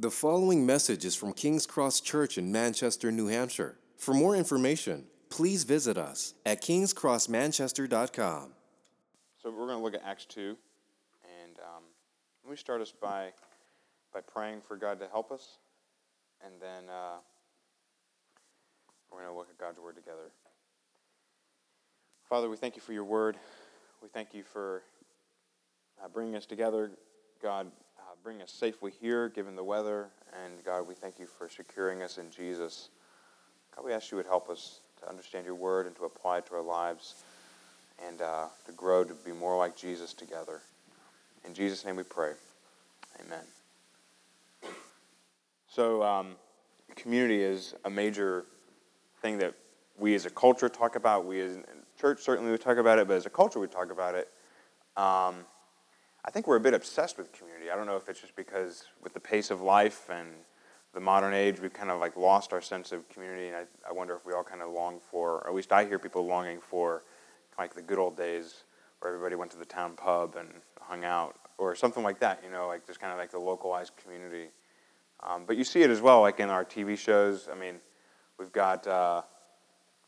The following message is from King's Cross Church in Manchester, New Hampshire. For more information, please visit us at kingscrossmanchester.com. So we're going to look at Acts 2, and um, let me start us by, by praying for God to help us, and then uh, we're going to look at God's Word together. Father, we thank you for your Word. We thank you for uh, bringing us together. God, bring us safely here, given the weather, and God, we thank you for securing us in Jesus. God, we ask you would help us to understand your Word and to apply it to our lives and uh, to grow to be more like Jesus together. In Jesus' name we pray. Amen. So, um, community is a major thing that we as a culture talk about. We as a church certainly we talk about it, but as a culture we talk about it. Um, I think we're a bit obsessed with community. I don't know if it's just because with the pace of life and the modern age, we've kind of like lost our sense of community. And I, I wonder if we all kind of long for, or at least I hear people longing for, like the good old days where everybody went to the town pub and hung out, or something like that. You know, like just kind of like the localized community. Um, but you see it as well, like in our TV shows. I mean, we've got uh,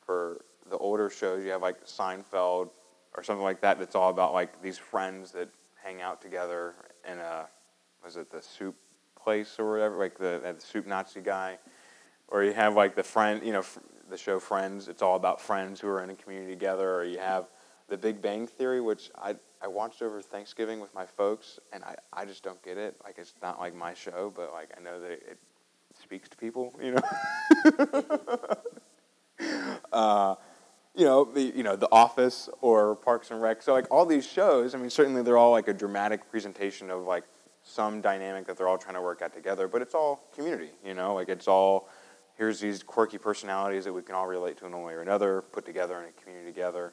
for the older shows, you have like Seinfeld or something like that. That's all about like these friends that hang out together in a was it the soup place or whatever, like the, the soup Nazi guy, or you have like the friend, you know, the show Friends. It's all about friends who are in a community together, or you have the Big Bang Theory, which I I watched over Thanksgiving with my folks, and I I just don't get it. Like it's not like my show, but like I know that it speaks to people, you know. uh, you know, the you know, The Office or Parks and Rec. So like all these shows, I mean, certainly they're all like a dramatic presentation of like some dynamic that they're all trying to work out together, but it's all community, you know, like it's all here's these quirky personalities that we can all relate to in one way or another, put together in a community together,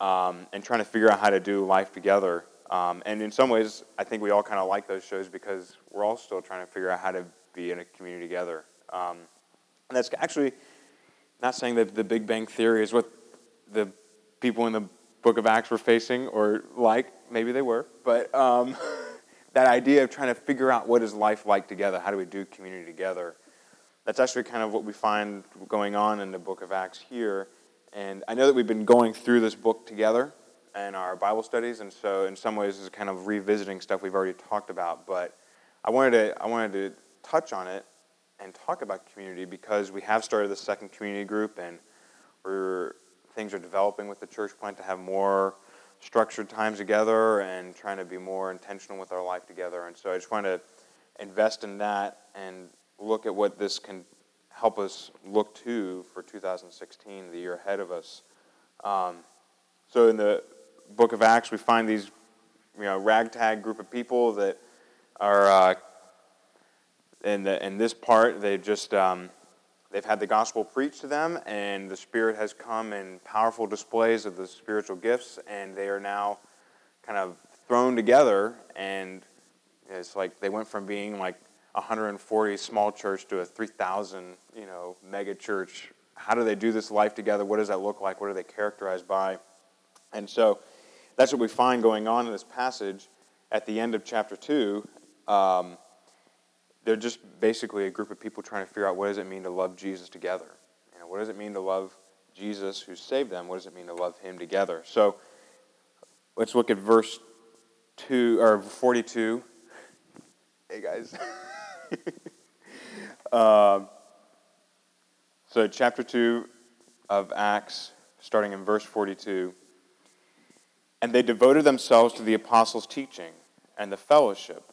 um, and trying to figure out how to do life together. Um, and in some ways, I think we all kind of like those shows because we're all still trying to figure out how to be in a community together. Um, and that's actually not saying that the Big Bang Theory is what the people in the book of Acts were facing or like. Maybe they were. But um, that idea of trying to figure out what is life like together, how do we do community together, that's actually kind of what we find going on in the book of Acts here. And I know that we've been going through this book together in our Bible studies, and so in some ways it's kind of revisiting stuff we've already talked about. But I wanted to, I wanted to touch on it and talk about community because we have started the second community group and we're, things are developing with the church plant to have more structured times together and trying to be more intentional with our life together. And so I just want to invest in that and look at what this can help us look to for 2016, the year ahead of us. Um, so in the book of Acts, we find these you know, ragtag group of people that are uh, in, the, in this part, they've just um, they've had the gospel preached to them, and the Spirit has come in powerful displays of the spiritual gifts, and they are now kind of thrown together, and it's like they went from being like 140 small church to a 3,000 you know mega church. How do they do this life together? What does that look like? What are they characterized by? And so that's what we find going on in this passage at the end of chapter two. Um, they're just basically a group of people trying to figure out what does it mean to love Jesus together. You know, what does it mean to love Jesus who saved them? What does it mean to love Him together? So let's look at verse two or forty-two. Hey guys. um, so chapter two of Acts, starting in verse forty-two. And they devoted themselves to the apostles' teaching and the fellowship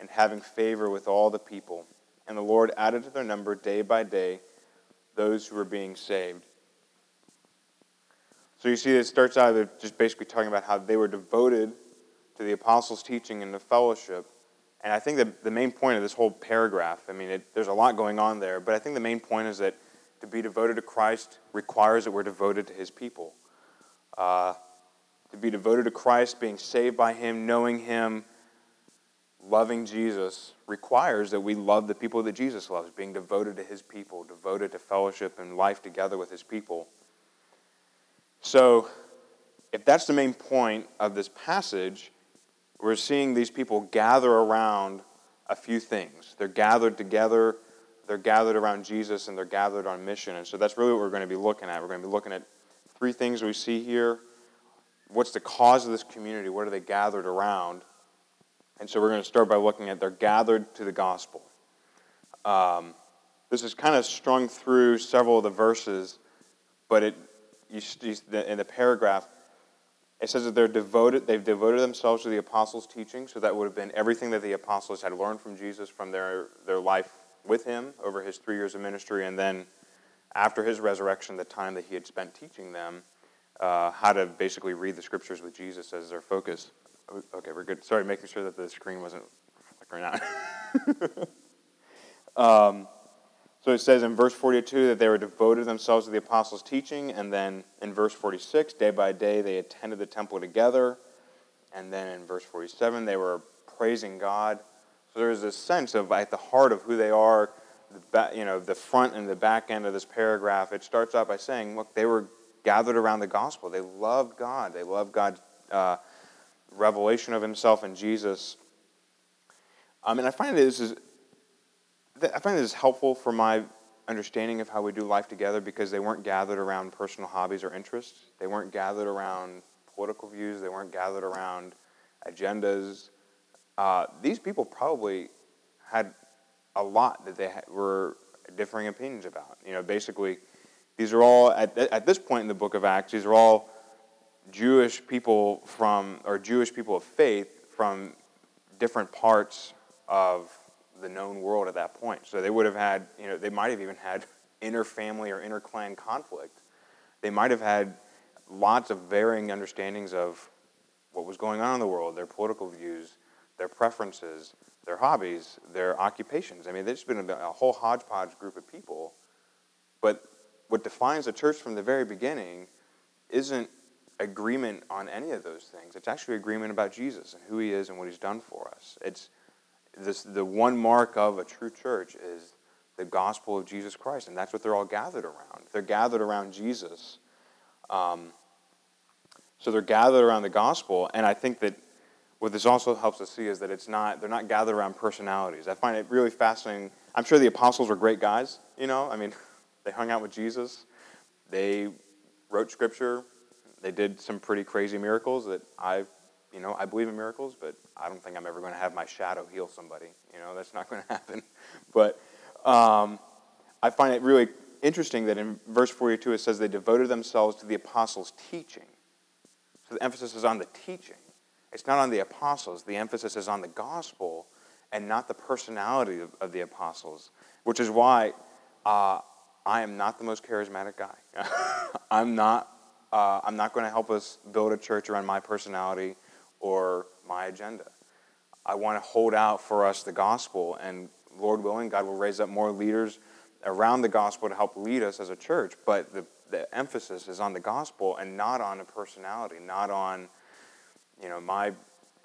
and having favor with all the people. And the Lord added to their number day by day those who were being saved. So you see, it starts out with just basically talking about how they were devoted to the apostles' teaching and the fellowship, And I think that the main point of this whole paragraph, I mean, it, there's a lot going on there, but I think the main point is that to be devoted to Christ requires that we're devoted to his people. Uh, to be devoted to Christ, being saved by him, knowing him, loving Jesus requires that we love the people that Jesus loves, being devoted to his people, devoted to fellowship and life together with his people. So, if that's the main point of this passage, we're seeing these people gather around a few things. They're gathered together, they're gathered around Jesus, and they're gathered on mission. And so that's really what we're going to be looking at. We're going to be looking at three things we see here. What's the cause of this community? What are they gathered around? And so we're going to start by looking at they're gathered to the gospel. Um, this is kind of strung through several of the verses, but it, you, in the paragraph, it says that they're devoted, they've devoted themselves to the apostles' teaching, so that would have been everything that the apostles had learned from Jesus from their, their life with him over his three years of ministry, and then after his resurrection, the time that he had spent teaching them uh, how to basically read the scriptures with Jesus as their focus. Okay, we're good. Sorry, making sure that the screen wasn't flickering out. um, so it says in verse 42 that they were devoted themselves to the apostles' teaching, and then in verse 46, day by day they attended the temple together, and then in verse 47 they were praising God. So there's this sense of at the heart of who they are, the you know, the front and the back end of this paragraph. It starts out by saying, look, they were gathered around the gospel. They loved God. They loved God's uh, revelation of Himself in Jesus. Um, and I find this is I find this helpful for my understanding of how we do life together because they weren't gathered around personal hobbies or interests. They weren't gathered around political views. They weren't gathered around agendas. Uh, these people probably had a lot that they were differing opinions about. You know, basically, these are all at, at this point in the book of Acts. These are all Jewish people from or Jewish people of faith from different parts of the known world at that point. So they would have had, you know, they might have even had inter-family or inter-clan conflict. They might have had lots of varying understandings of what was going on in the world, their political views, their preferences, their hobbies, their occupations. I mean, there's been a, a whole hodgepodge group of people. But what defines the church from the very beginning isn't agreement on any of those things. It's actually agreement about Jesus and who he is and what he's done for us. It's this, the one mark of a true church is the gospel of Jesus Christ, and that's what they're all gathered around. They're gathered around Jesus. Um, so they're gathered around the gospel, and I think that what this also helps us see is that it's not they're not gathered around personalities. I find it really fascinating. I'm sure the apostles were great guys, you know. I mean, they hung out with Jesus. They wrote scripture. They did some pretty crazy miracles that I you know, I believe in miracles, but I don't think I'm ever going to have my shadow heal somebody. You know, that's not going to happen. But um, I find it really interesting that in verse 42 it says they devoted themselves to the apostles' teaching. So the emphasis is on the teaching. It's not on the apostles. The emphasis is on the gospel and not the personality of, of the apostles, which is why uh, I am not the most charismatic guy. I'm not. Uh, I'm not going to help us build a church around my personality or my agenda. I want to hold out for us the gospel, and Lord willing, God will raise up more leaders around the gospel to help lead us as a church. But the, the emphasis is on the gospel and not on a personality, not on, you know, my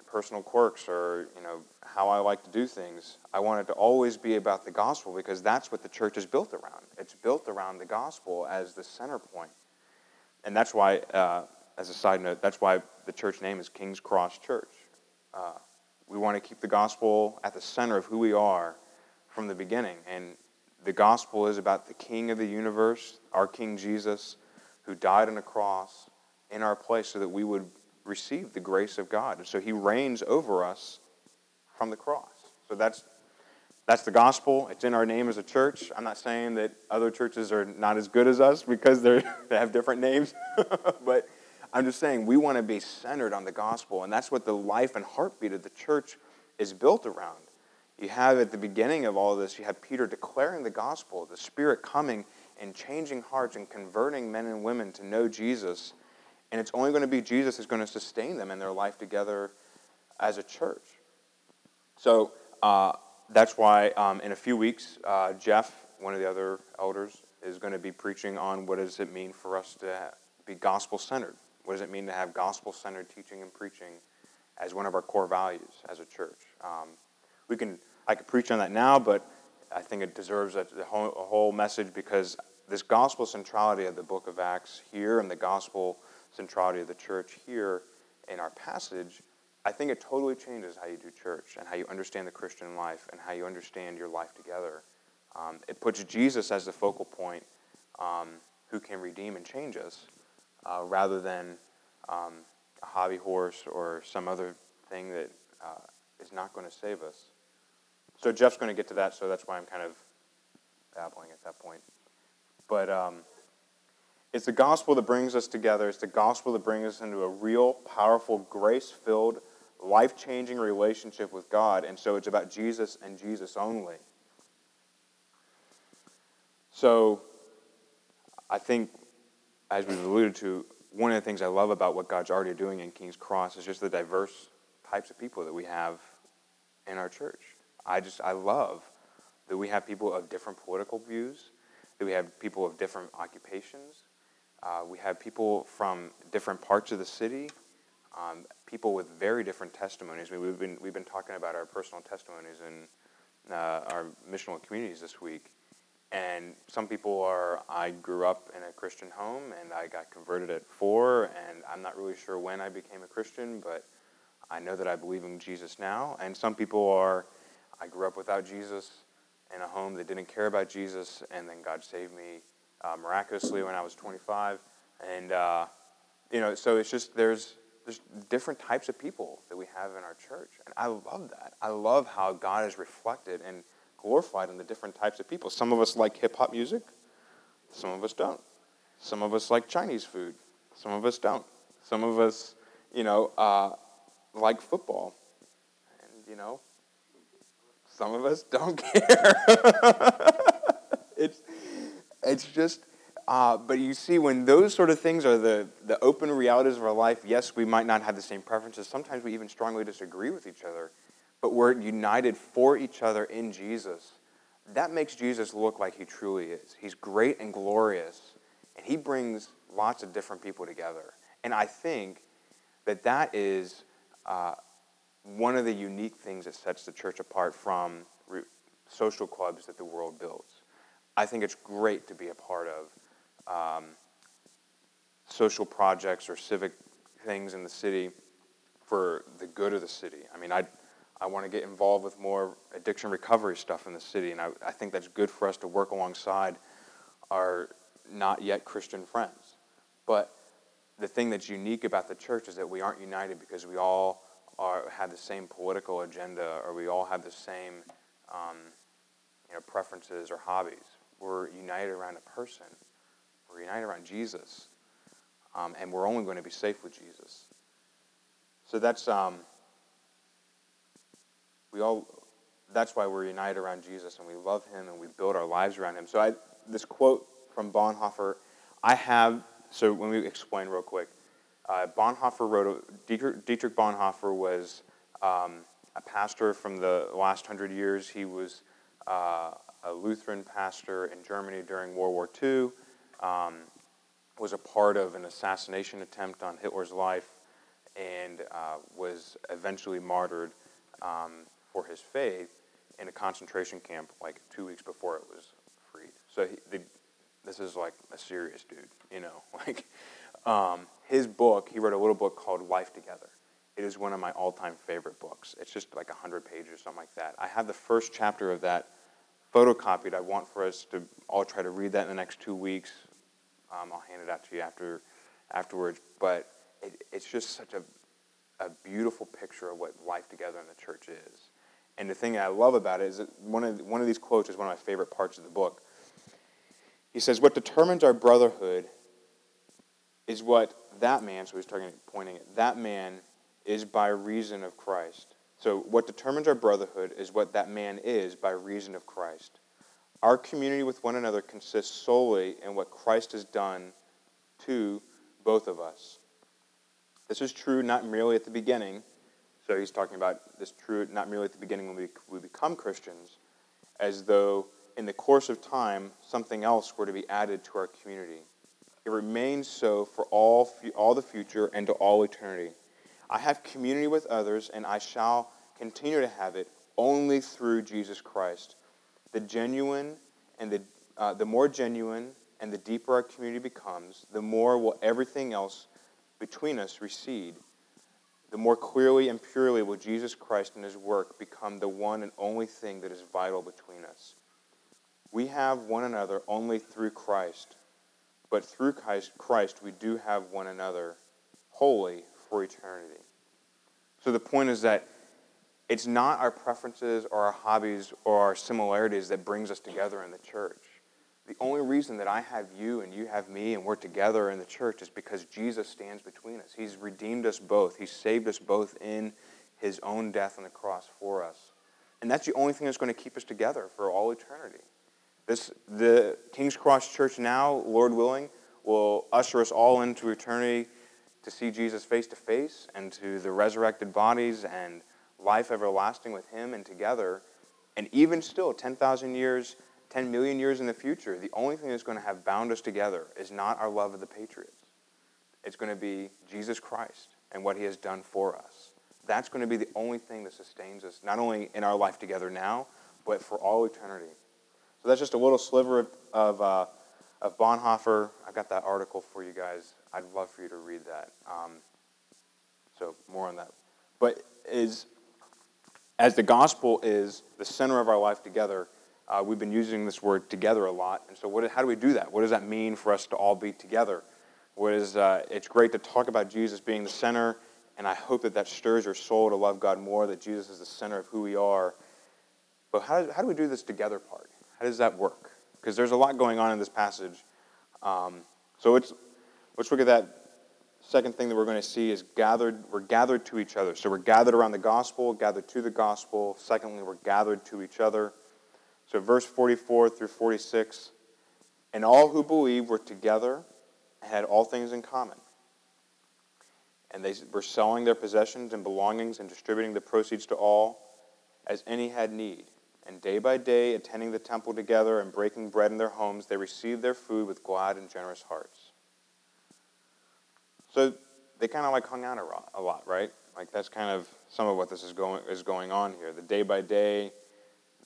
personal quirks or, you know, how I like to do things. I want it to always be about the gospel because that's what the church is built around. It's built around the gospel as the center point. And that's why, uh, as a side note, that's why the church name is King's Cross Church. Uh, we want to keep the gospel at the center of who we are from the beginning. And the gospel is about the King of the universe, our King Jesus, who died on a cross in our place so that we would receive the grace of God. And so he reigns over us from the cross. So that's that's the gospel. It's in our name as a church. I'm not saying that other churches are not as good as us because they have different names, but I'm just saying we want to be centered on the gospel, and that's what the life and heartbeat of the church is built around. You have at the beginning of all of this, you have Peter declaring the gospel, the Spirit coming and changing hearts and converting men and women to know Jesus. And it's only going to be Jesus who's going to sustain them in their life together as a church. So uh, that's why um, in a few weeks, uh, Jeff, one of the other elders, is going to be preaching on what does it mean for us to be gospel centered. What does it mean to have gospel centered teaching and preaching as one of our core values as a church? Um, we can I could preach on that now, but I think it deserves a, a, whole, a whole message because this gospel centrality of the book of Acts here and the gospel centrality of the church here in our passage, I think it totally changes how you do church and how you understand the Christian life and how you understand your life together. Um, it puts Jesus as the focal point um, who can redeem and change us uh, rather than um, a hobby horse or some other thing that uh, is not going to save us. So Jeff's going to get to that, so that's why I'm kind of babbling at that point. But um, it's the gospel that brings us together. It's the gospel that brings us into a real, powerful, grace filled, life changing relationship with God. And so it's about Jesus and Jesus only. So I think, as we've alluded to, one of the things I love about what God's already doing in King's Cross is just the diverse types of people that we have in our church. I just, I love that we have people of different political views, that we have people of different occupations, uh, we have people from different parts of the city, um, people with very different testimonies. I mean, we've been, we've been talking about our personal testimonies in uh, our missional communities this week. And some people are, I grew up in a Christian home and I got converted at four, and I'm not really sure when I became a Christian, but I know that I believe in Jesus now. And some people are, I grew up without Jesus in a home that didn't care about Jesus, and then God saved me uh, miraculously when I was 25. And, uh, you know, so it's just, there's, there's different types of people that we have in our church. And I love that. I love how God is reflected and glorified in the different types of people. Some of us like hip hop music, some of us don't. Some of us like Chinese food, some of us don't. Some of us, you know, uh, like football. And, you know, some of us don't care. it's, it's just, uh, but you see, when those sort of things are the, the open realities of our life, yes, we might not have the same preferences. Sometimes we even strongly disagree with each other but we're united for each other in Jesus, that makes Jesus look like he truly is. He's great and glorious, and he brings lots of different people together. And I think that that is uh, one of the unique things that sets the church apart from social clubs that the world builds. I think it's great to be a part of um, social projects or civic things in the city for the good of the city. I mean, I I want to get involved with more addiction recovery stuff in the city, and I, I think that's good for us to work alongside our not yet Christian friends. But the thing that's unique about the church is that we aren't united because we all are, have the same political agenda or we all have the same um, you know, preferences or hobbies. We're united around a person. We're united around Jesus. Um, and we're only going to be safe with Jesus. So that's, um, we all that's why we're united around Jesus and we love him and we build our lives around him. So I this quote from Bonhoeffer, I have so when we explain real quick, uh, Bonhoeffer wrote Dietrich, Dietrich Bonhoeffer was um, a pastor from the last hundred years. He was uh, a Lutheran pastor in Germany during World War II. Um, was a part of an assassination attempt on Hitler's life and uh, was eventually martyred. Um, for his faith in a concentration camp like two weeks before it was freed. So he, the, this is like a serious dude, you know. Like um, his book, he wrote a little book called Life Together. It is one of my all-time favorite books. It's just like hundred pages, something like that. I have the first chapter of that photocopied. I want for us to all try to read that in the next two weeks. Um, I'll hand it out to you after afterwards. But it, it's just such a a beautiful picture of what life together in the church is. And the thing I love about it is that one of, one of these quotes is one of my favorite parts of the book. He says, What determines our brotherhood is what that man, so he's pointing at that man is by reason of Christ. So, what determines our brotherhood is what that man is by reason of Christ. Our community with one another consists solely in what Christ has done to both of us. This is true not merely at the beginning, So he's talking about this true, not merely at the beginning when we, we become Christians, as though in the course of time something else were to be added to our community. It remains so for all, all the future and to all eternity. I have community with others, and I shall continue to have it only through Jesus Christ. The genuine and the, uh, the more genuine and the deeper our community becomes, the more will everything else between us recede. The more clearly and purely will Jesus Christ and his work become the one and only thing that is vital between us. We have one another only through Christ, but through Christ we do have one another wholly for eternity. So the point is that it's not our preferences or our hobbies or our similarities that brings us together in the church. The only reason that I have you and you have me and we're together in the church is because Jesus stands between us. He's redeemed us both. He saved us both in his own death on the cross for us. And that's the only thing that's going to keep us together for all eternity. This, the King's Cross Church now, Lord willing, will usher us all into eternity to see Jesus face to face and to the resurrected bodies and life everlasting with Him and together. And even still, 10,000 years, 10 million years in the future, the only thing that's going to have bound us together is not our love of the Patriots. It's going to be Jesus Christ and what He has done for us. That's going to be the only thing that sustains us, not only in our life together now, but for all eternity. So that's just a little sliver of, of, uh, of Bonhoeffer. I've got that article for you guys. I'd love for you to read that. Um, so more on that. But is as the gospel is the center of our life together, uh, we've been using this word together a lot. And so, what, how do we do that? What does that mean for us to all be together? What is, uh, it's great to talk about Jesus being the center, and I hope that that stirs your soul to love God more, that Jesus is the center of who we are. But how, how do we do this together part? How does that work? Because there's a lot going on in this passage. Um, so let's, let's look at that second thing that we're going to see is gathered we're gathered to each other. So we're gathered around the gospel gathered to the gospel. Secondly we're gathered to each other. So verse 44 through 46 and all who believed were together and had all things in common. And they were selling their possessions and belongings and distributing the proceeds to all as any had need. And day by day attending the temple together and breaking bread in their homes they received their food with glad and generous hearts so they kind of like hung out a lot, right? Like that's kind of some of what this is going is going on here. The day by day,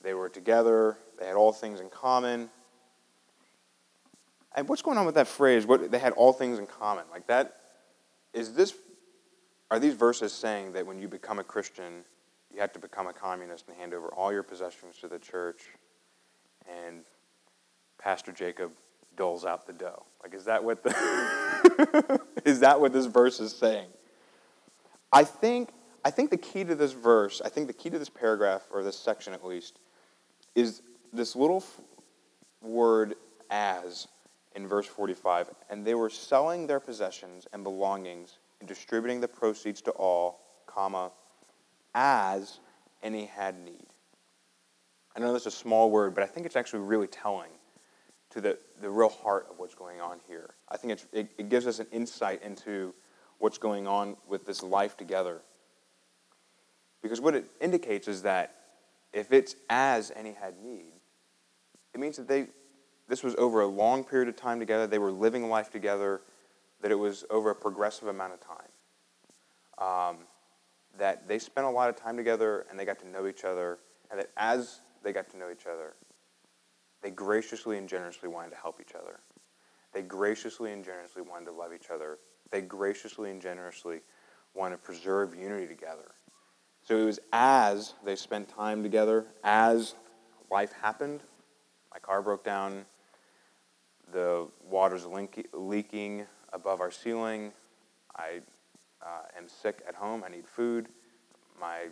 they were together. They had all things in common. And what's going on with that phrase? What they had all things in common, like that. Is this? Are these verses saying that when you become a Christian, you have to become a communist and hand over all your possessions to the church, and Pastor Jacob doles out the dough? Like, is that what the is that what this verse is saying? I think I think the key to this verse, I think the key to this paragraph or this section at least, is this little f- word "as" in verse 45. And they were selling their possessions and belongings and distributing the proceeds to all, comma, as any had need. I know that's a small word, but I think it's actually really telling to the, the real heart of what's going on here. I think it, it gives us an insight into what's going on with this life together. Because what it indicates is that if it's as any had need, it means that they, this was over a long period of time together. They were living life together, that it was over a progressive amount of time. Um, that they spent a lot of time together and they got to know each other, and that as they got to know each other, they graciously and generously wanted to help each other. They graciously and generously wanted to love each other. They graciously and generously wanted to preserve unity together. So it was as they spent time together, as life happened. My car broke down. The water's leaking above our ceiling. I uh, am sick at home. I need food. My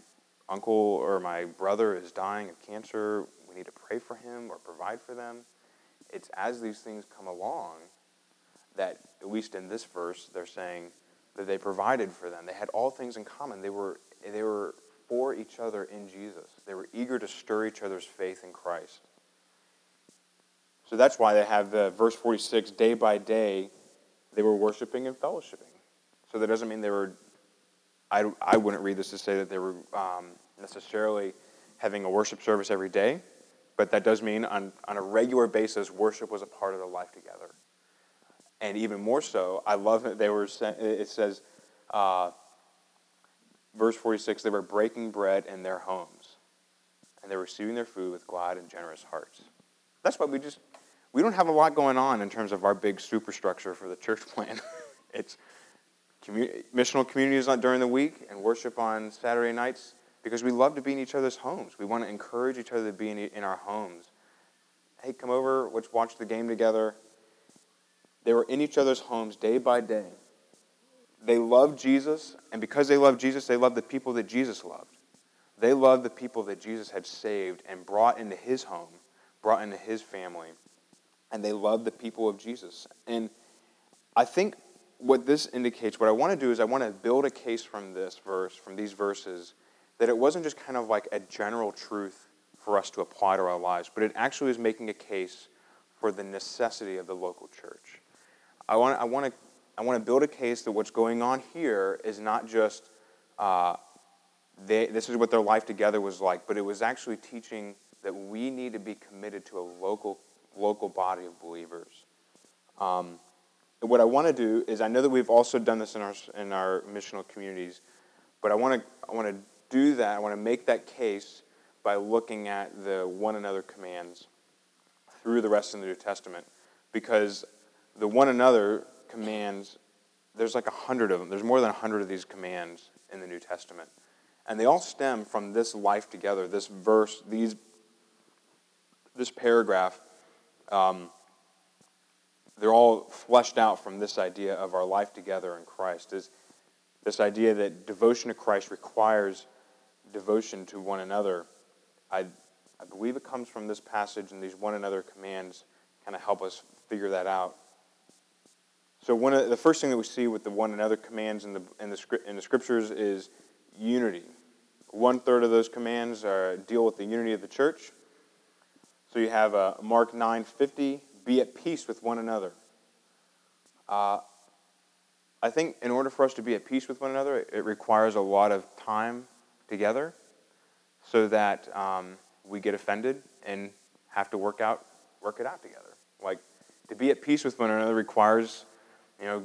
uncle or my brother is dying of cancer need to pray for him or provide for them. It's as these things come along that, at least in this verse, they're saying that they provided for them. They had all things in common. They were, they were for each other in Jesus. They were eager to stir each other's faith in Christ. So that's why they have the verse 46 day by day, they were worshiping and fellowshipping. So that doesn't mean they were I, I wouldn't read this to say that they were um, necessarily having a worship service every day, but that does mean on, on a regular basis, worship was a part of their life together. And even more so, I love that they were, it says, uh, verse 46, they were breaking bread in their homes, and they were receiving their food with glad and generous hearts. That's why we just, we don't have a lot going on in terms of our big superstructure for the church plan. it's commu- missional communities during the week and worship on Saturday nights because we love to be in each other's homes. We want to encourage each other to be in, in our homes. Hey, come over, let's watch the game together. They were in each other's homes day by day. They loved Jesus, and because they loved Jesus, they loved the people that Jesus loved. They loved the people that Jesus had saved and brought into his home, brought into his family. And they loved the people of Jesus. And I think what this indicates, what I want to do is I want to build a case from this verse, from these verses, that it wasn't just kind of like a general truth for us to apply to our lives, but it actually is making a case for the necessity of the local church. I want, I want, to, I want to build a case that what's going on here is not just uh, they, this is what their life together was like, but it was actually teaching that we need to be committed to a local, local body of believers. Um, what I want to do is, I know that we've also done this in our, in our missional communities, but I want to, I want to do that, I want to make that case by looking at the one another commands through the rest of the New Testament. Because the one another commands, there's like a hundred of them. There's more than a hundred of these commands in the New Testament. And they all stem from this life together, this verse, these, this paragraph. Um, they're all fleshed out from this idea of our life together in Christ. Is this idea that devotion to Christ requires devotion to one another. I, I believe it comes from this passage, and these one another commands kind of help us figure that out. So, one of the first thing that we see with the one another commands in the, in the, in the scriptures is unity. One third of those commands are, deal with the unity of the church. So you have uh, Mark 9:50, be at peace with one another. Uh, I think in order for us to be at peace with one another, it requires a lot of time together so that um, we get offended and have to work out work it out together. Like to be at peace with one another requires, you know,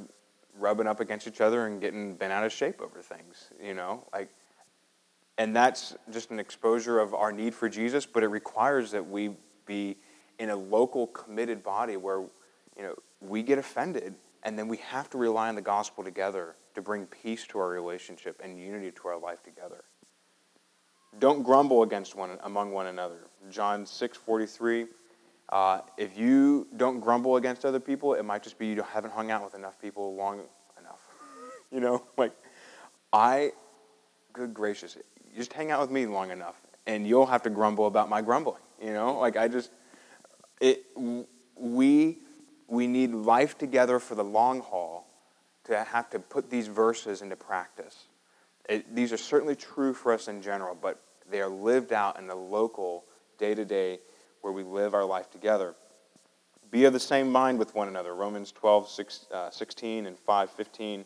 rubbing up against each other and getting bent out of shape over things, you know, like and that's just an exposure of our need for Jesus, but it requires that we be in a local committed body where, you know, we get offended and then we have to rely on the gospel together to bring peace to our relationship and unity to our life together. Don't grumble against one among one another. John 6 43. Uh, if you don't grumble against other people, it might just be you haven't hung out with enough people long enough. you know, like, I, good gracious, just hang out with me long enough, and you'll have to grumble about my grumbling. You know, like, I just, it, we, we need life together for the long haul to have to put these verses into practice. It, these are certainly true for us in general, but they are lived out in the local, day to day, where we live our life together. Be of the same mind with one another. Romans 12, 6, uh, 16 and 5, 15.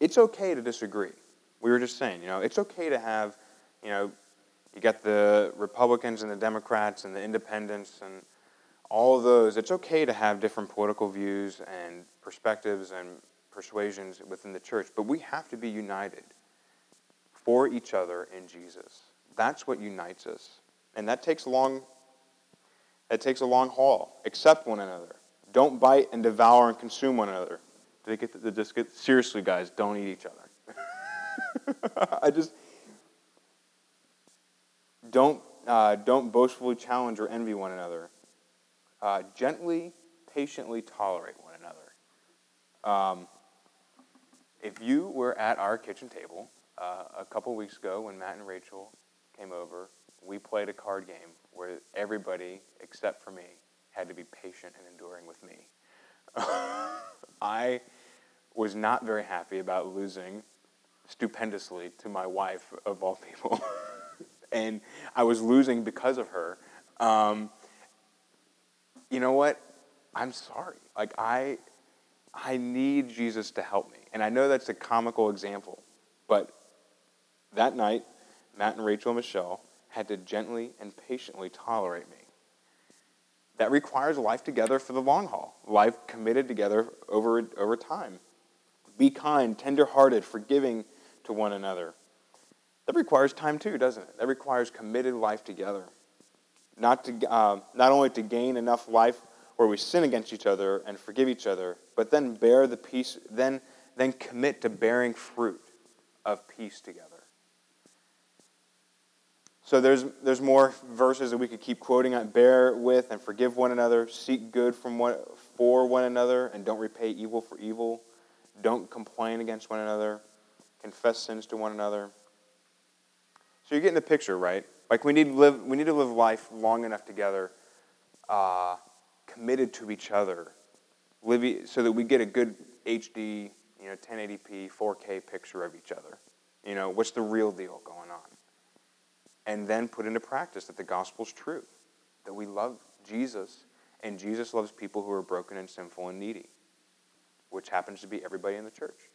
It's okay to disagree. We were just saying, you know, it's okay to have, you know, you got the Republicans and the Democrats and the independents and all those. It's okay to have different political views and perspectives and persuasions within the church, but we have to be united for each other in Jesus. That's what unites us. And that takes a long that takes a long haul. Accept one another. Don't bite and devour and consume one another. They get the, get, seriously, guys, don't eat each other. I just don't uh, don't boastfully challenge or envy one another. Uh, gently, patiently tolerate one another. Um, if you were at our kitchen table uh, a couple weeks ago when Matt and Rachel came over, we played a card game where everybody except for me had to be patient and enduring with me. I was not very happy about losing stupendously to my wife, of all people. and I was losing because of her. Um, you know what? I'm sorry. Like, I, I need Jesus to help me. And I know that's a comical example, But that night, Matt and Rachel and Michelle had to gently and patiently tolerate me. That requires life together for the long haul, life committed together over, over time. Be kind, tenderhearted, forgiving to one another. That requires time too, doesn't it? That requires committed life together. Not, to, uh, not only to gain enough life where we sin against each other and forgive each other, but then bear the peace, then, then commit to bearing fruit of peace together. So there's, there's more verses that we could keep quoting on bear with and forgive one another, seek good from one, for one another, and don't repay evil for evil. Don't complain against one another, confess sins to one another. So you're getting the picture, right? Like we need to live, we need to live life long enough together, uh, committed to each other, live, so that we get a good HD, you know, 1080p, 4K picture of each other. You know, what's the real deal going on? And then put into practice that the gospel is true, that we love Jesus, and Jesus loves people who are broken and sinful and needy, which happens to be everybody in the church.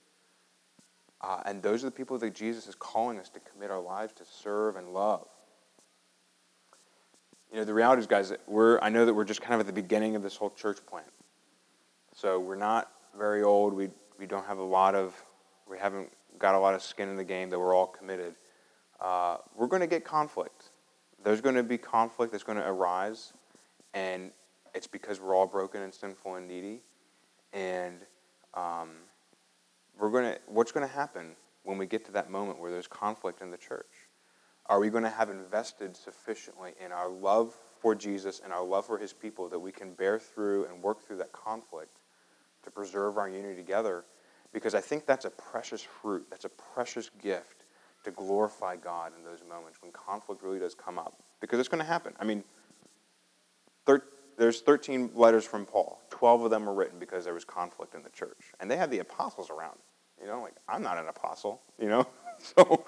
Uh, and those are the people that Jesus is calling us to commit our lives to serve and love. You know, the reality is, guys, we're, I know that we're just kind of at the beginning of this whole church plant. So we're not very old. We, we don't have a lot of, we haven't got a lot of skin in the game that we're all committed uh, we're going to get conflict. There's going to be conflict that's going to arise, and it's because we're all broken and sinful and needy. And um, we're going to, what's going to happen when we get to that moment where there's conflict in the church? Are we going to have invested sufficiently in our love for Jesus and our love for his people that we can bear through and work through that conflict to preserve our unity together? Because I think that's a precious fruit, that's a precious gift to glorify God in those moments when conflict really does come up. Because it's going to happen. I mean, thir- there's 13 letters from Paul. 12 of them were written because there was conflict in the church. And they had the apostles around. You know, like, I'm not an apostle, you know? so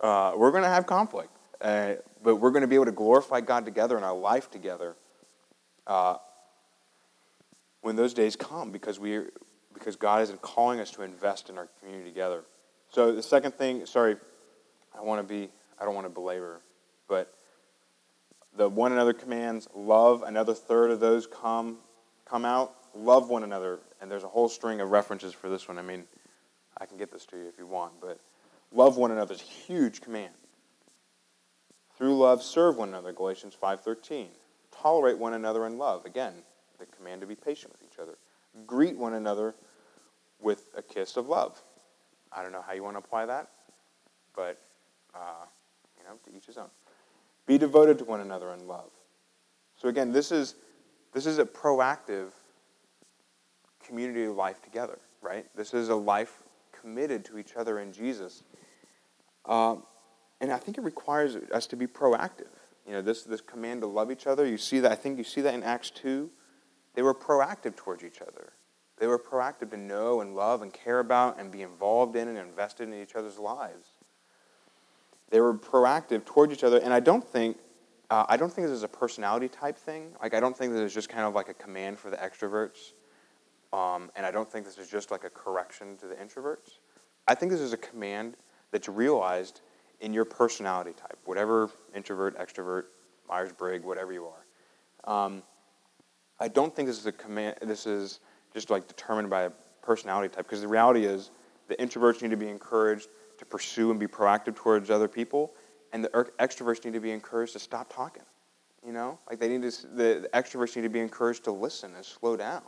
uh, we're going to have conflict. Uh, but we're going to be able to glorify God together in our life together uh, when those days come because, we because God is calling us to invest in our community together. So the second thing, sorry, I want to be, I don't want to belabor, but the one another commands, love, another third of those come, come out, love one another. And there's a whole string of references for this one. I mean, I can get this to you if you want, but love one another is a huge command. Through love, serve one another, Galatians 5.13. Tolerate one another in love. Again, the command to be patient with each other. Greet one another with a kiss of love. I don't know how you want to apply that, but, uh, you know, to each his own. Be devoted to one another in love. So again, this is, this is a proactive community of life together, right? This is a life committed to each other in Jesus. Um, and I think it requires us to be proactive. You know, this, this command to love each other, you see that, I think you see that in Acts 2. They were proactive towards each other. They were proactive to know and love and care about and be involved in and invested in each other's lives. They were proactive toward each other, and I don't think uh, I don't think this is a personality type thing. Like I don't think this is just kind of like a command for the extroverts, um, and I don't think this is just like a correction to the introverts. I think this is a command that's realized in your personality type, whatever introvert, extrovert, Myers Briggs, whatever you are. Um, I don't think this is a command. This is just like determined by a personality type. Because the reality is, the introverts need to be encouraged to pursue and be proactive towards other people, and the er, extroverts need to be encouraged to stop talking. You know, like they need to. The, the extroverts need to be encouraged to listen and slow down.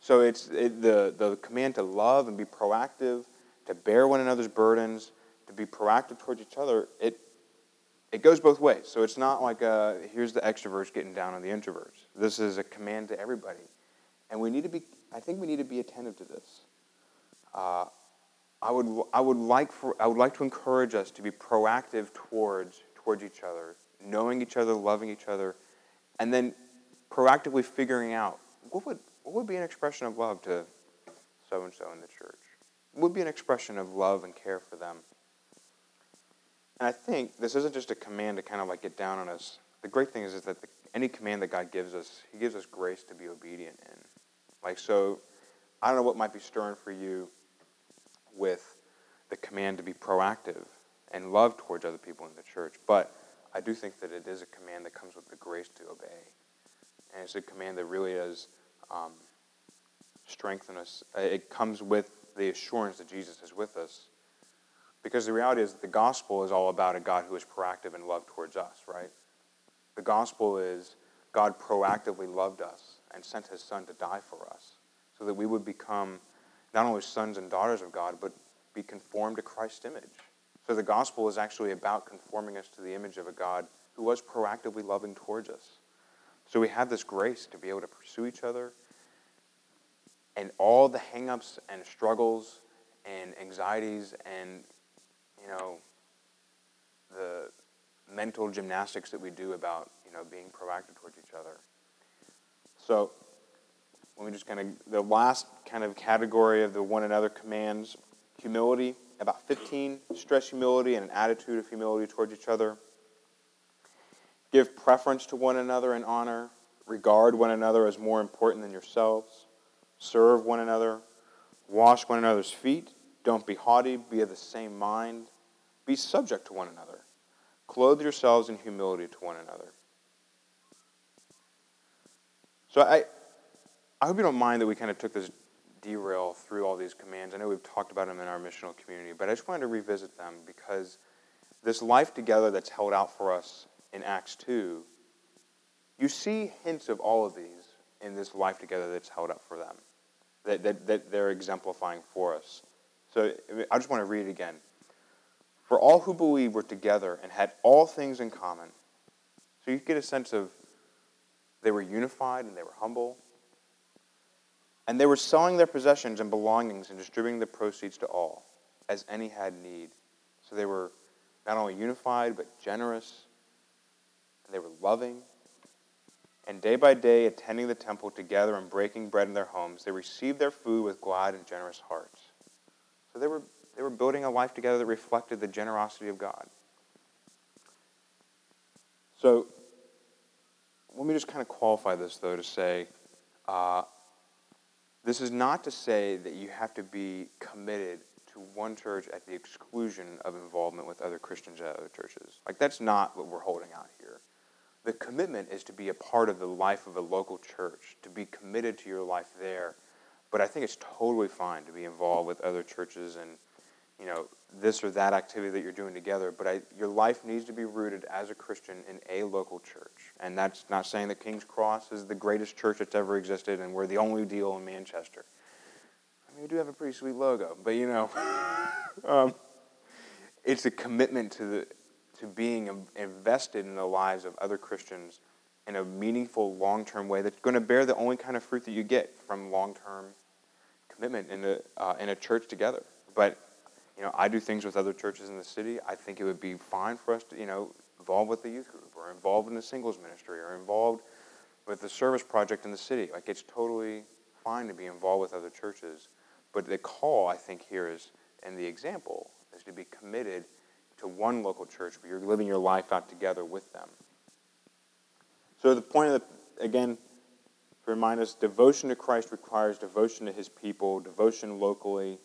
So it's it, the the command to love and be proactive, to bear one another's burdens, to be proactive towards each other. It it goes both ways. So it's not like a, here's the extroverts getting down on the introverts. This is a command to everybody. And we need to be, I think we need to be attentive to this. Uh, I, would, I, would like for, I would like to encourage us to be proactive towards, towards each other, knowing each other, loving each other, and then proactively figuring out what would, what would be an expression of love to so and so in the church? What would be an expression of love and care for them? And I think this isn't just a command to kind of like get down on us. The great thing is, is that the, any command that God gives us, He gives us grace to be obedient in. Like, so, I don't know what might be stirring for you with the command to be proactive and love towards other people in the church. But I do think that it is a command that comes with the grace to obey. And it's a command that really does um, strengthen us. Uh, it comes with the assurance that Jesus is with us. Because the reality is that the gospel is all about a God who is proactive in love towards us, right? The gospel is God proactively loved us and sent his son to die for us so that we would become not only sons and daughters of God, but be conformed to Christ's image. So the gospel is actually about conforming us to the image of a God who was proactively loving towards us. So we have this grace to be able to pursue each other. And all the hangups and struggles and anxieties and, you know, the mental gymnastics that we do about, you know, being proactive towards each other. So let me just kind of, the last kind of category of the one another commands humility, about 15, stress humility and an attitude of humility towards each other. Give preference to one another in honor. Regard one another as more important than yourselves. Serve one another. Wash one another's feet. Don't be haughty. Be of the same mind. Be subject to one another. Clothe yourselves in humility to one another. So I, I hope you don't mind that we kind of took this derail through all these commands. I know we've talked about them in our missional community, but I just wanted to revisit them because this life together that's held out for us in Acts 2, you see hints of all of these in this life together that's held up for them, that, that, that they're exemplifying for us. So I just want to read it again. For all who believed were together and had all things in common. So you get a sense of they were unified and they were humble and they were selling their possessions and belongings and distributing the proceeds to all, as any had need. So they were not only unified, but generous, and they were loving. And day by day, attending the temple together and breaking bread in their homes, they received their food with glad and generous hearts. So they were, they were building a life together that reflected the generosity of God. So let me just kind of qualify this, though, to say uh, this is not to say that you have to be committed to one church at the exclusion of involvement with other Christians at other churches. Like, that's not what we're holding out here. The commitment is to be a part of the life of a local church, to be committed to your life there. But I think it's totally fine to be involved with other churches and you know, this or that activity that you're doing together, but I, your life needs to be rooted as a Christian in a local church. And that's not saying that King's Cross is the greatest church that's ever existed and we're the only deal in Manchester. I mean, we do have a pretty sweet logo, but you know, um, it's a commitment to, the, to being invested in the lives of other Christians in a meaningful, long term way that's going to bear the only kind of fruit that you get from long term commitment in a, uh, in a church together. But you know, I do things with other churches in the city. I think it would be fine for us to, you know, involve with the youth group or involved in the singles ministry or involved with the service project in the city. Like it's totally fine to be involved with other churches. But the call, I think, here is, and the example, is to be committed to one local church where you're living your life out together with them. So the point of the, again, to remind us, devotion to Christ requires devotion to his people, devotion locally,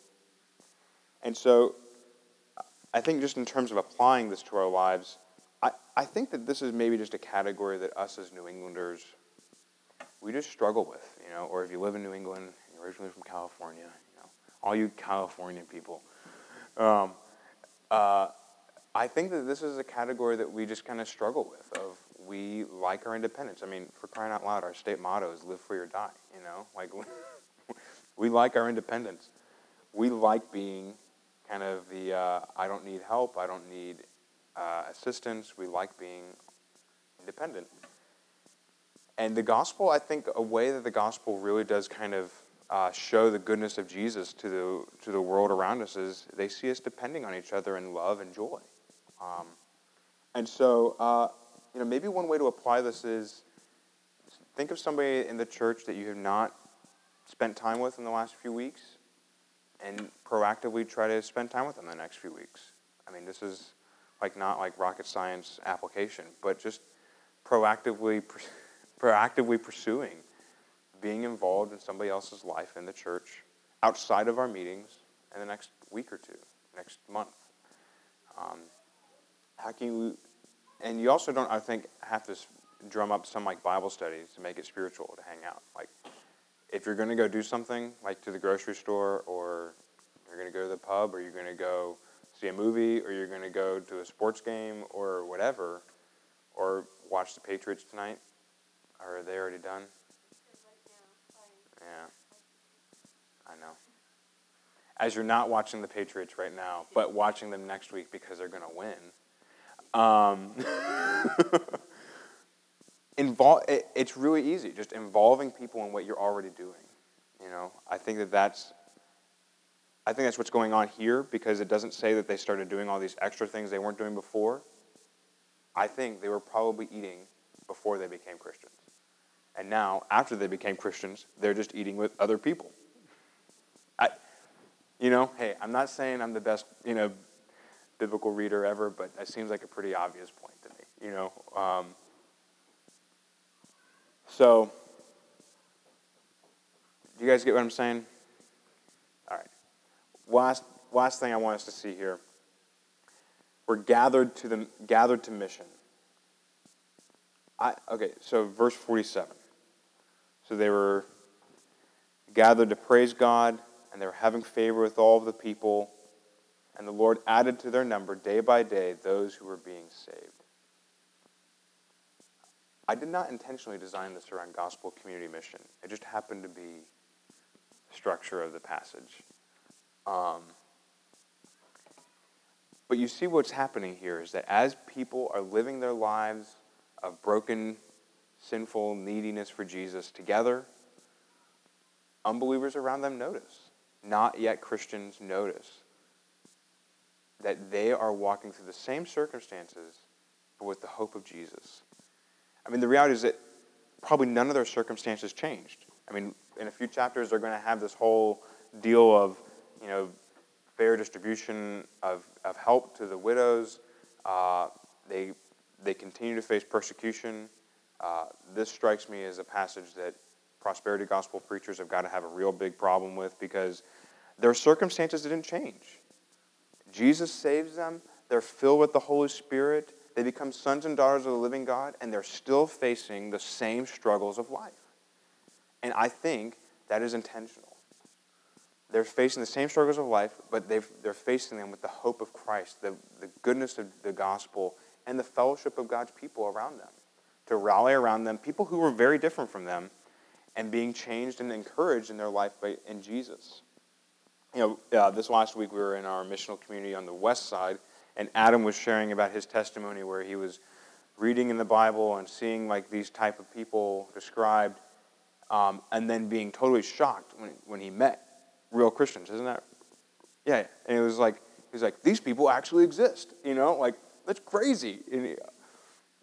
and so I think just in terms of applying this to our lives, I, think that this is maybe just a category that us as New Englanders, we just struggle with, you know, or if you live in New England, you're originally from California, you know, all you Californian people. Um, uh, I think that this is a category that we just kind of struggle with of we like our independence. I mean, for crying out loud, our state motto is live free or die, you know? Like, we like our independence. We like being kind of the uh, I don't need help, I don't need uh, assistance. We like being independent. And the gospel, I think, a way that the gospel really does kind of uh, show the goodness of Jesus to the to the world around us is they see us depending on each other in love and joy. Um, and so, uh, you know, maybe one way to apply this is think of somebody in the church that you have not spent time with in the last few weeks and proactively try to spend time with them the next few weeks. I mean, this is like not like rocket science application, but just proactively, proactively pursuing being involved in somebody else's life in the church outside of our meetings in the next week or two, next month? Um, how can you, and you also don't, I think, have to drum up some like Bible studies to make it spiritual to hang out. Like, if you're going to go do something, like to the grocery store, or you're going to go to the pub, or you're going to go see a movie, or you're going to go to a sports game, or whatever, or watch the Patriots tonight, or are they already done? Yeah. I know. As you're not watching the Patriots right now, but watching them next week because they're going to win. Um, invol- it, it's really easy, just involving people in what you're already doing. You know, I think that that's, I think that's what's going on here because it doesn't say that they started doing all these extra things they weren't doing before. I think they were probably eating before they became Christians. And now, after they became Christians, they're just eating with other people. I, you know, hey, I'm not saying I'm the best, you know, biblical reader ever, but that seems like a pretty obvious point to me, you know. Um, so, do you guys get what I'm saying? Last, last thing I want us to see here. We're gathered to the gathered to mission. I, okay, so verse 47. So they were gathered to praise God, and they were having favor with all of the people. And the Lord added to their number day by day those who were being saved. I did not intentionally design this around gospel community mission. It just happened to be the structure of the passage. Um, but you see what's happening here is that as people are living their lives of broken, sinful neediness for Jesus together, unbelievers around them notice. Not yet Christians notice that they are walking through the same circumstances, but with the hope of Jesus. I mean, the reality is that probably none of their circumstances changed. I mean, in a few chapters, they're going to have this whole deal of, you know, fair distribution of, of help to the widows. Uh, they, they continue to face persecution. Uh, this strikes me as a passage that prosperity gospel preachers have got to have a real big problem with because their circumstances didn't change. Jesus saves them, they're filled with the Holy Spirit, they become sons and daughters of the living God, and they're still facing the same struggles of life. And I think that is intentional. They're facing the same struggles of life, but they are facing them with the hope of Christ, the, the goodness of the gospel, and the fellowship of God's people around them. To rally around them, people who were very different from them, and being changed and encouraged in their life by, in Jesus. You know, uh, this last week we were in our missional community on the west side, and Adam was sharing about his testimony where he was reading in the Bible and seeing like these type of people described, um, and then being totally shocked when, when he met real Christians, isn't that? Yeah, and it was like he was like these people actually exist, you know, like that's crazy. And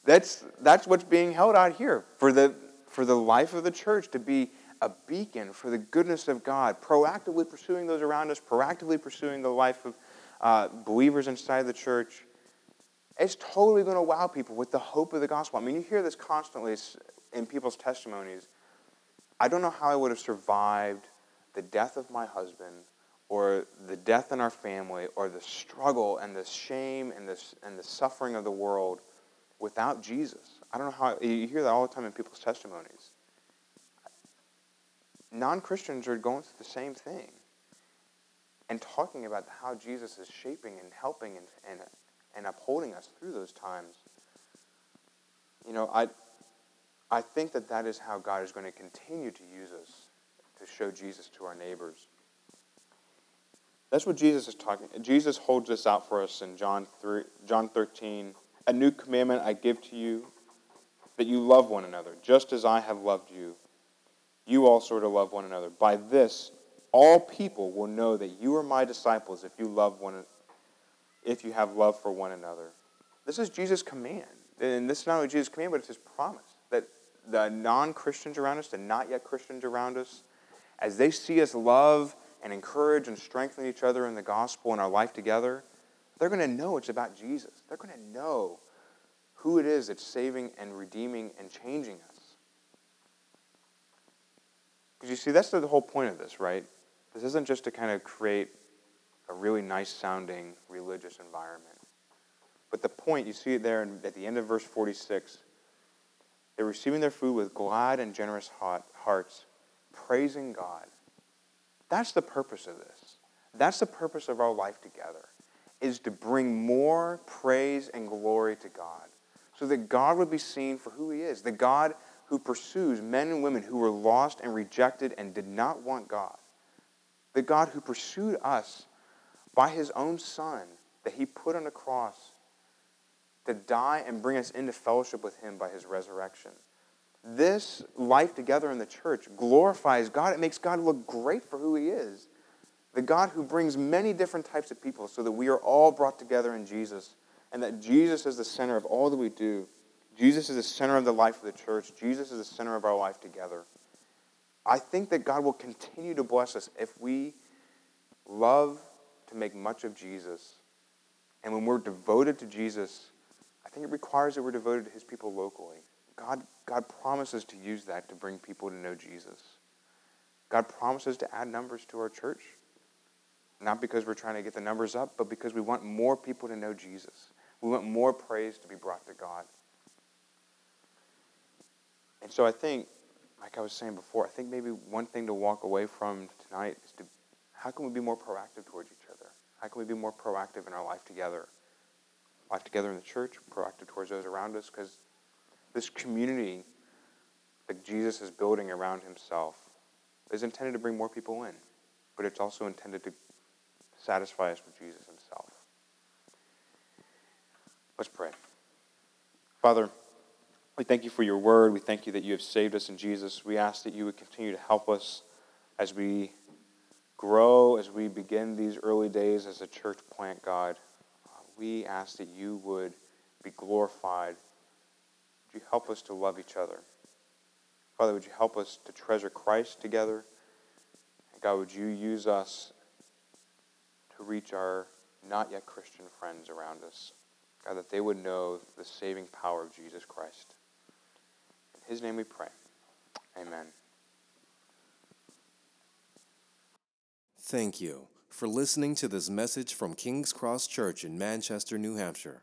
that's that's what's being held out here for the for the life of the church to be a beacon for the goodness of God, proactively pursuing those around us, proactively pursuing the life of uh, believers inside the church. It's totally going to wow people with the hope of the gospel. I mean, you hear this constantly in people's testimonies. I don't know how I would have survived the death of my husband or the death in our family or the struggle and the shame and, this, and the suffering of the world without Jesus. I don't know how, you hear that all the time in people's testimonies. Non Christians are going through the same thing and talking about how Jesus is shaping and helping and, and, and upholding us through those times. You know, I, I think that that is how God is going to continue to use us show Jesus to our neighbors. That's what Jesus is talking. Jesus holds this out for us in John 3, John 13. A new commandment I give to you, that you love one another, just as I have loved you. You also are to love one another. By this, all people will know that you are my disciples if you love one, if you have love for one another. This is Jesus' command, and this is not only Jesus' command, but it's His promise that the non-Christians around us, the not yet Christians around us, as they see us love and encourage and strengthen each other in the gospel and our life together, they're going to know it's about Jesus. They're going to know who it is that's saving and redeeming and changing us. Because you see, that's the whole point of this, right? This isn't just to kind of create a really nice sounding religious environment. But the point, you see it there at the end of verse 46. They're receiving their food with glad and generous hearts, praising God. That's the purpose of this. That's the purpose of our life together, is to bring more praise and glory to God. So that God would be seen for who he is, the God who pursues men and women who were lost and rejected and did not want God. The God who pursued us by his own Son that he put on a cross to die and bring us into fellowship with him by his resurrection. This life together in the church glorifies God. It makes God look great for who he is. The God who brings many different types of people so that we are all brought together in Jesus and that Jesus is the center of all that we do. Jesus is the center of the life of the church. Jesus is the center of our life together. I think that God will continue to bless us if we love to make much of Jesus. And when we're devoted to Jesus, I think it requires that we're devoted to his people locally. God, God promises to use that to bring people to know Jesus. God promises to add numbers to our church. Not because we're trying to get the numbers up, but because we want more people to know Jesus. We want more praise to be brought to God. And so I think, like I was saying before, I think maybe one thing to walk away from tonight is to how can we be more proactive towards each other? How can we be more proactive in our life together? Life together in the church, proactive towards those around us, because this community that Jesus is building around himself is intended to bring more people in, but it's also intended to satisfy us with Jesus himself. Let's pray. Father, we thank you for your word. We thank you that you have saved us in Jesus. We ask that you would continue to help us as we grow, as we begin these early days as a church plant, God. we ask that you would be glorified. You help us to love each other? Father, would you help us to treasure Christ together? And God, would you use us to reach our not yet Christian friends around us? God, that they would know the saving power of Jesus Christ. In his name we pray. Amen. Thank you for listening to this message from King's Cross Church in Manchester, New Hampshire.